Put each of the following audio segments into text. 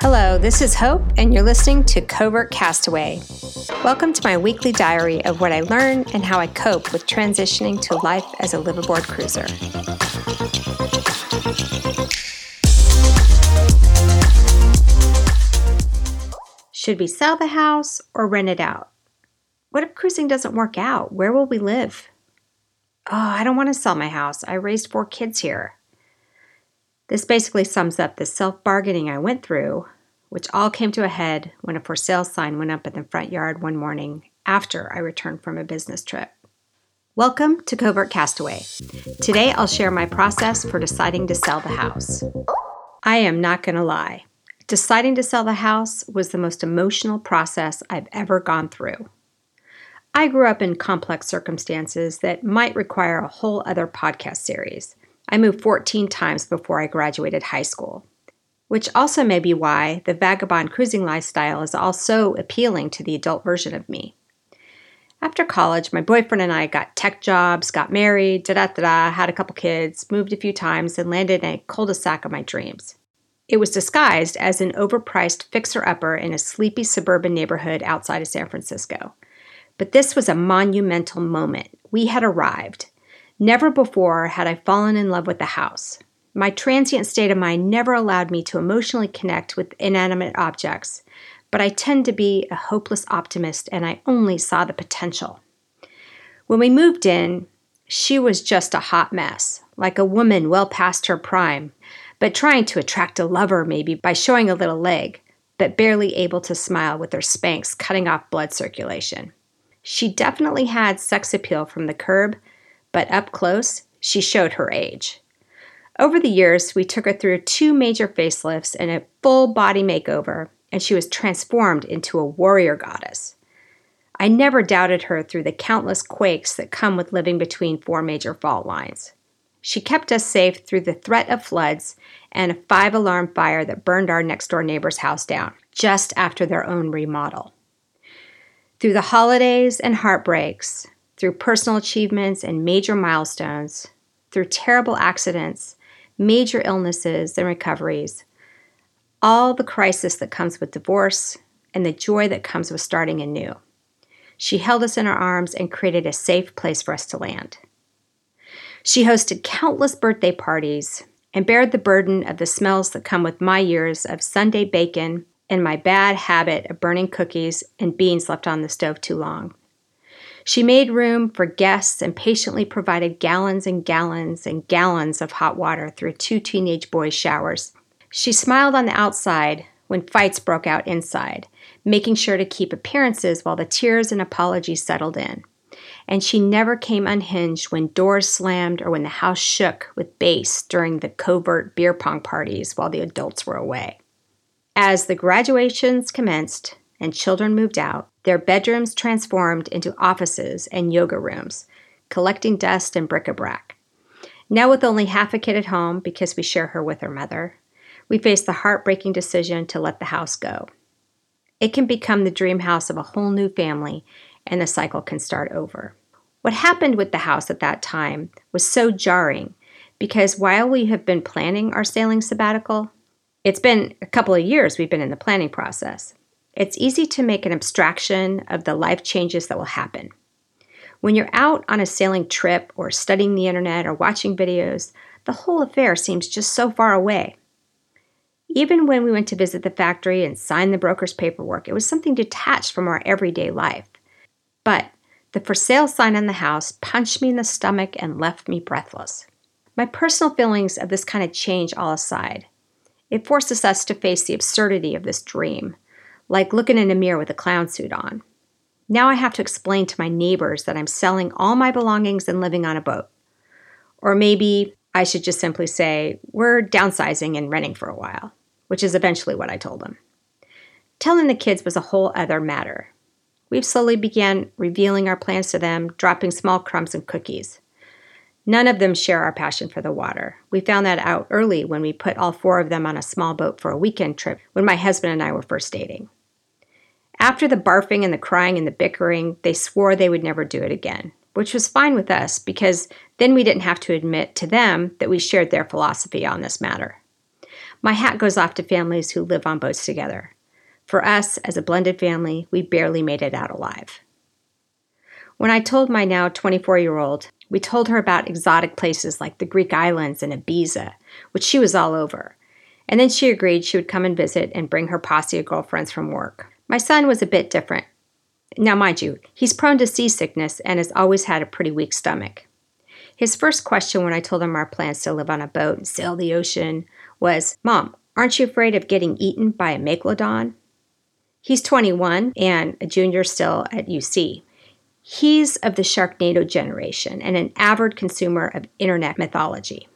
Hello, this is Hope, and you're listening to Covert Castaway. Welcome to my weekly diary of what I learn and how I cope with transitioning to life as a liveaboard cruiser. Should we sell the house or rent it out? What if cruising doesn't work out? Where will we live? Oh, I don't want to sell my house. I raised four kids here. This basically sums up the self bargaining I went through, which all came to a head when a for sale sign went up in the front yard one morning after I returned from a business trip. Welcome to Covert Castaway. Today I'll share my process for deciding to sell the house. I am not going to lie. Deciding to sell the house was the most emotional process I've ever gone through. I grew up in complex circumstances that might require a whole other podcast series. I moved 14 times before I graduated high school, which also may be why the vagabond cruising lifestyle is also appealing to the adult version of me. After college, my boyfriend and I got tech jobs, got married, da da da had a couple kids, moved a few times, and landed in a cul de sac of my dreams. It was disguised as an overpriced fixer upper in a sleepy suburban neighborhood outside of San Francisco. But this was a monumental moment. We had arrived. Never before had I fallen in love with the house. My transient state of mind never allowed me to emotionally connect with inanimate objects, but I tend to be a hopeless optimist and I only saw the potential. When we moved in, she was just a hot mess, like a woman well past her prime, but trying to attract a lover maybe by showing a little leg, but barely able to smile with her Spanx cutting off blood circulation. She definitely had sex appeal from the curb, but up close, she showed her age. Over the years, we took her through two major facelifts and a full body makeover, and she was transformed into a warrior goddess. I never doubted her through the countless quakes that come with living between four major fault lines. She kept us safe through the threat of floods and a five alarm fire that burned our next door neighbor's house down just after their own remodel. Through the holidays and heartbreaks, through personal achievements and major milestones, through terrible accidents, major illnesses and recoveries, all the crisis that comes with divorce, and the joy that comes with starting anew. She held us in her arms and created a safe place for us to land. She hosted countless birthday parties and bared the burden of the smells that come with my years of Sunday bacon and my bad habit of burning cookies and beans left on the stove too long. She made room for guests and patiently provided gallons and gallons and gallons of hot water through two teenage boys' showers. She smiled on the outside when fights broke out inside, making sure to keep appearances while the tears and apologies settled in. And she never came unhinged when doors slammed or when the house shook with bass during the covert beer pong parties while the adults were away. As the graduations commenced and children moved out, their bedrooms transformed into offices and yoga rooms, collecting dust and bric a brac. Now, with only half a kid at home because we share her with her mother, we face the heartbreaking decision to let the house go. It can become the dream house of a whole new family, and the cycle can start over. What happened with the house at that time was so jarring because while we have been planning our sailing sabbatical, it's been a couple of years we've been in the planning process. It's easy to make an abstraction of the life changes that will happen. When you're out on a sailing trip or studying the internet or watching videos, the whole affair seems just so far away. Even when we went to visit the factory and sign the broker's paperwork, it was something detached from our everyday life. But the for sale sign on the house punched me in the stomach and left me breathless. My personal feelings of this kind of change all aside, it forces us to face the absurdity of this dream, like looking in a mirror with a clown suit on. Now I have to explain to my neighbors that I'm selling all my belongings and living on a boat. Or maybe I should just simply say, we're downsizing and renting for a while which is eventually what I told them. Telling the kids was a whole other matter. We've slowly began revealing our plans to them, dropping small crumbs and cookies. None of them share our passion for the water. We found that out early when we put all four of them on a small boat for a weekend trip when my husband and I were first dating. After the barfing and the crying and the bickering, they swore they would never do it again. which was fine with us because then we didn't have to admit to them that we shared their philosophy on this matter. My hat goes off to families who live on boats together. For us, as a blended family, we barely made it out alive. When I told my now 24 year old, we told her about exotic places like the Greek islands and Ibiza, which she was all over. And then she agreed she would come and visit and bring her posse of girlfriends from work. My son was a bit different. Now, mind you, he's prone to seasickness and has always had a pretty weak stomach. His first question when I told him our plans to live on a boat and sail the ocean was, Mom, aren't you afraid of getting eaten by a megalodon? He's 21 and a junior still at UC. He's of the Sharknado generation and an avid consumer of internet mythology.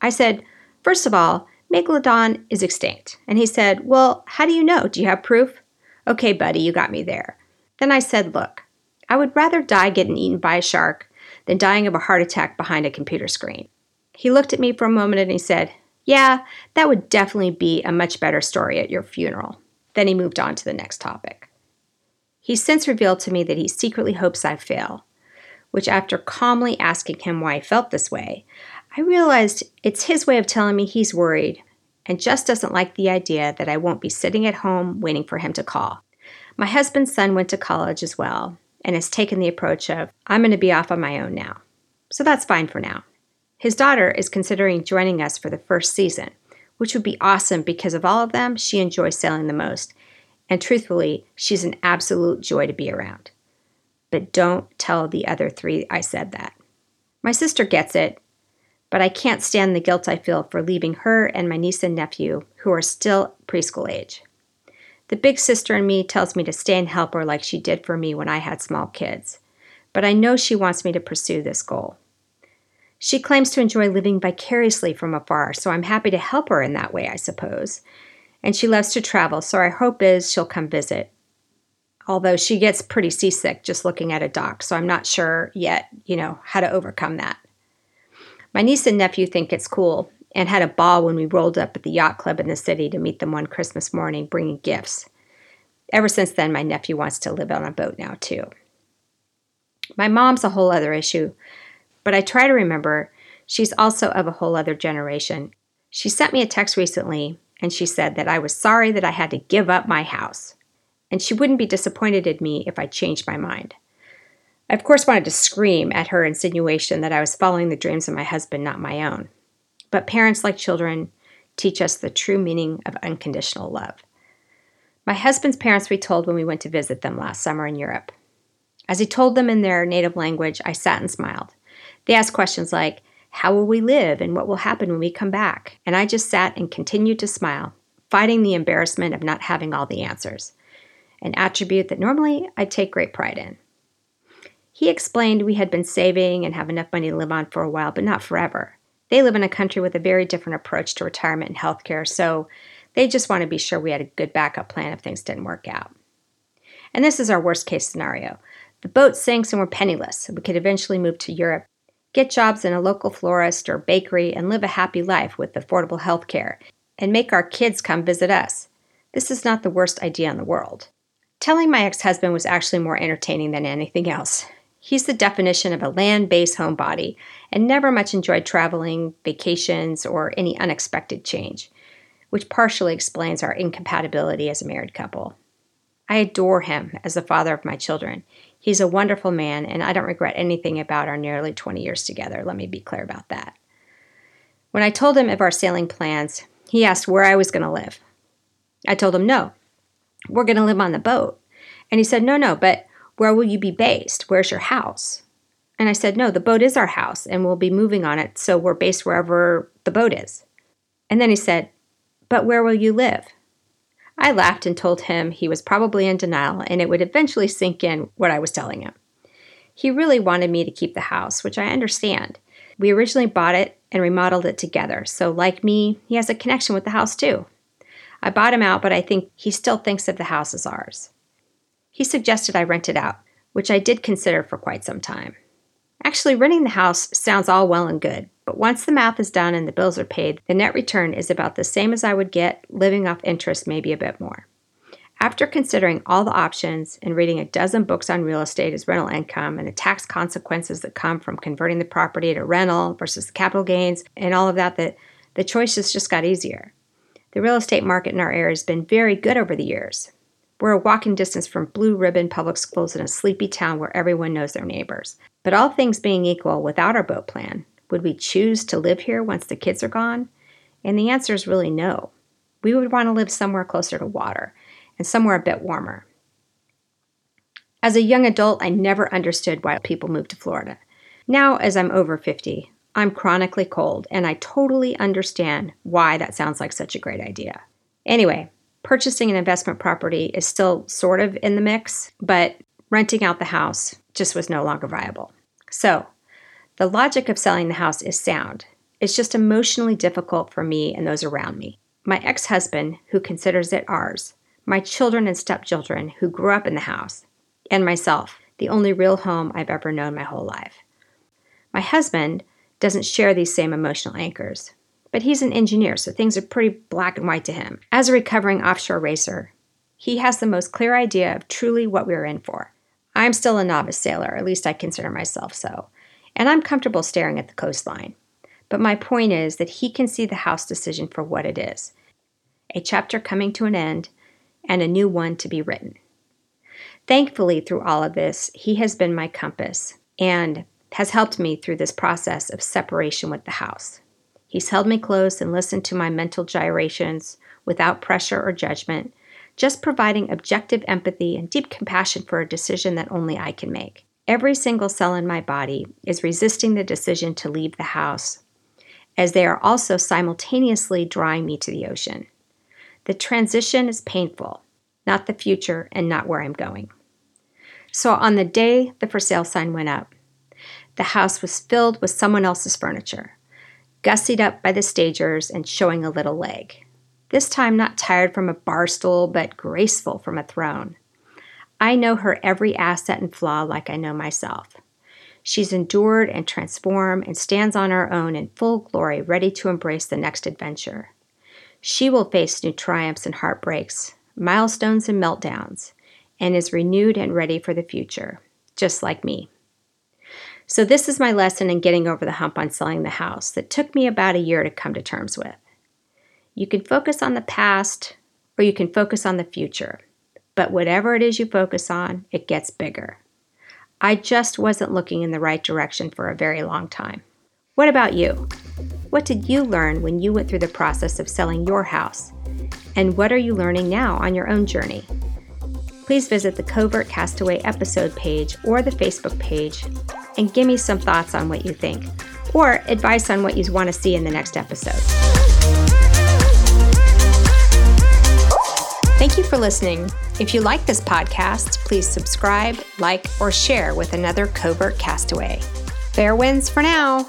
I said, First of all, Megalodon is extinct. And he said, Well, how do you know? Do you have proof? Okay, buddy, you got me there. Then I said, Look, I would rather die getting eaten by a shark than dying of a heart attack behind a computer screen. He looked at me for a moment and he said, Yeah, that would definitely be a much better story at your funeral. Then he moved on to the next topic. He's since revealed to me that he secretly hopes I fail, which, after calmly asking him why he felt this way, I realized it's his way of telling me he's worried and just doesn't like the idea that I won't be sitting at home waiting for him to call. My husband's son went to college as well and has taken the approach of, I'm going to be off on my own now. So that's fine for now. His daughter is considering joining us for the first season, which would be awesome because of all of them, she enjoys sailing the most and truthfully, she's an absolute joy to be around. But don't tell the other three I said that. My sister gets it, but I can't stand the guilt I feel for leaving her and my niece and nephew, who are still preschool age. The big sister in me tells me to stay and help her like she did for me when I had small kids, but I know she wants me to pursue this goal. She claims to enjoy living vicariously from afar, so I'm happy to help her in that way, I suppose and she loves to travel, so our hope is she'll come visit. Although she gets pretty seasick just looking at a dock, so I'm not sure yet, you know, how to overcome that. My niece and nephew think it's cool and had a ball when we rolled up at the yacht club in the city to meet them one Christmas morning bringing gifts. Ever since then, my nephew wants to live on a boat now, too. My mom's a whole other issue, but I try to remember she's also of a whole other generation. She sent me a text recently and she said that I was sorry that I had to give up my house, and she wouldn't be disappointed in me if I changed my mind. I, of course, wanted to scream at her insinuation that I was following the dreams of my husband, not my own. But parents, like children, teach us the true meaning of unconditional love. My husband's parents we told when we went to visit them last summer in Europe. As he told them in their native language, I sat and smiled. They asked questions like, how will we live and what will happen when we come back? And I just sat and continued to smile, fighting the embarrassment of not having all the answers, an attribute that normally I take great pride in. He explained we had been saving and have enough money to live on for a while, but not forever. They live in a country with a very different approach to retirement and healthcare, so they just want to be sure we had a good backup plan if things didn't work out. And this is our worst case scenario. The boat sinks and we're penniless. We could eventually move to Europe get jobs in a local florist or bakery, and live a happy life with affordable health care, and make our kids come visit us. This is not the worst idea in the world. Telling my ex husband was actually more entertaining than anything else. He's the definition of a land based homebody and never much enjoyed traveling, vacations, or any unexpected change, which partially explains our incompatibility as a married couple. I adore him as the father of my children. He's a wonderful man, and I don't regret anything about our nearly 20 years together. Let me be clear about that. When I told him of our sailing plans, he asked where I was going to live. I told him, no, we're going to live on the boat. And he said, no, no, but where will you be based? Where's your house? And I said, no, the boat is our house, and we'll be moving on it, so we're based wherever the boat is. And then he said, but where will you live? I laughed and told him he was probably in denial and it would eventually sink in what I was telling him. He really wanted me to keep the house, which I understand. We originally bought it and remodeled it together, so like me, he has a connection with the house too. I bought him out, but I think he still thinks of the house as ours. He suggested I rent it out, which I did consider for quite some time. Actually, renting the house sounds all well and good, but once the math is done and the bills are paid, the net return is about the same as I would get living off interest, maybe a bit more. After considering all the options and reading a dozen books on real estate as rental income and the tax consequences that come from converting the property to rental versus capital gains and all of that, the, the choices just got easier. The real estate market in our area has been very good over the years. We're a walking distance from blue ribbon public schools in a sleepy town where everyone knows their neighbors. But all things being equal, without our boat plan, would we choose to live here once the kids are gone? And the answer is really no. We would want to live somewhere closer to water and somewhere a bit warmer. As a young adult, I never understood why people moved to Florida. Now, as I'm over 50, I'm chronically cold, and I totally understand why that sounds like such a great idea. Anyway, purchasing an investment property is still sort of in the mix, but renting out the house just was no longer viable. So, the logic of selling the house is sound. It's just emotionally difficult for me and those around me. My ex husband, who considers it ours, my children and stepchildren, who grew up in the house, and myself, the only real home I've ever known my whole life. My husband doesn't share these same emotional anchors, but he's an engineer, so things are pretty black and white to him. As a recovering offshore racer, he has the most clear idea of truly what we are in for. I'm still a novice sailor, at least I consider myself so, and I'm comfortable staring at the coastline. But my point is that he can see the house decision for what it is a chapter coming to an end and a new one to be written. Thankfully, through all of this, he has been my compass and has helped me through this process of separation with the house. He's held me close and listened to my mental gyrations without pressure or judgment, just providing objective empathy and deep compassion for a decision that only I can make. Every single cell in my body is resisting the decision to leave the house, as they are also simultaneously drawing me to the ocean. The transition is painful, not the future and not where I'm going. So on the day the for sale sign went up, the house was filled with someone else's furniture, gussied up by the stagers and showing a little leg. This time not tired from a bar stool, but graceful from a throne. I know her every asset and flaw like I know myself. She's endured and transformed and stands on her own in full glory, ready to embrace the next adventure. She will face new triumphs and heartbreaks, milestones and meltdowns, and is renewed and ready for the future, just like me. So, this is my lesson in getting over the hump on selling the house that took me about a year to come to terms with. You can focus on the past or you can focus on the future, but whatever it is you focus on, it gets bigger. I just wasn't looking in the right direction for a very long time. What about you? What did you learn when you went through the process of selling your house? And what are you learning now on your own journey? Please visit the Covert Castaway episode page or the Facebook page and give me some thoughts on what you think or advice on what you want to see in the next episode. Thank you for listening. If you like this podcast, please subscribe, like, or share with another Covert Castaway. Fair winds for now.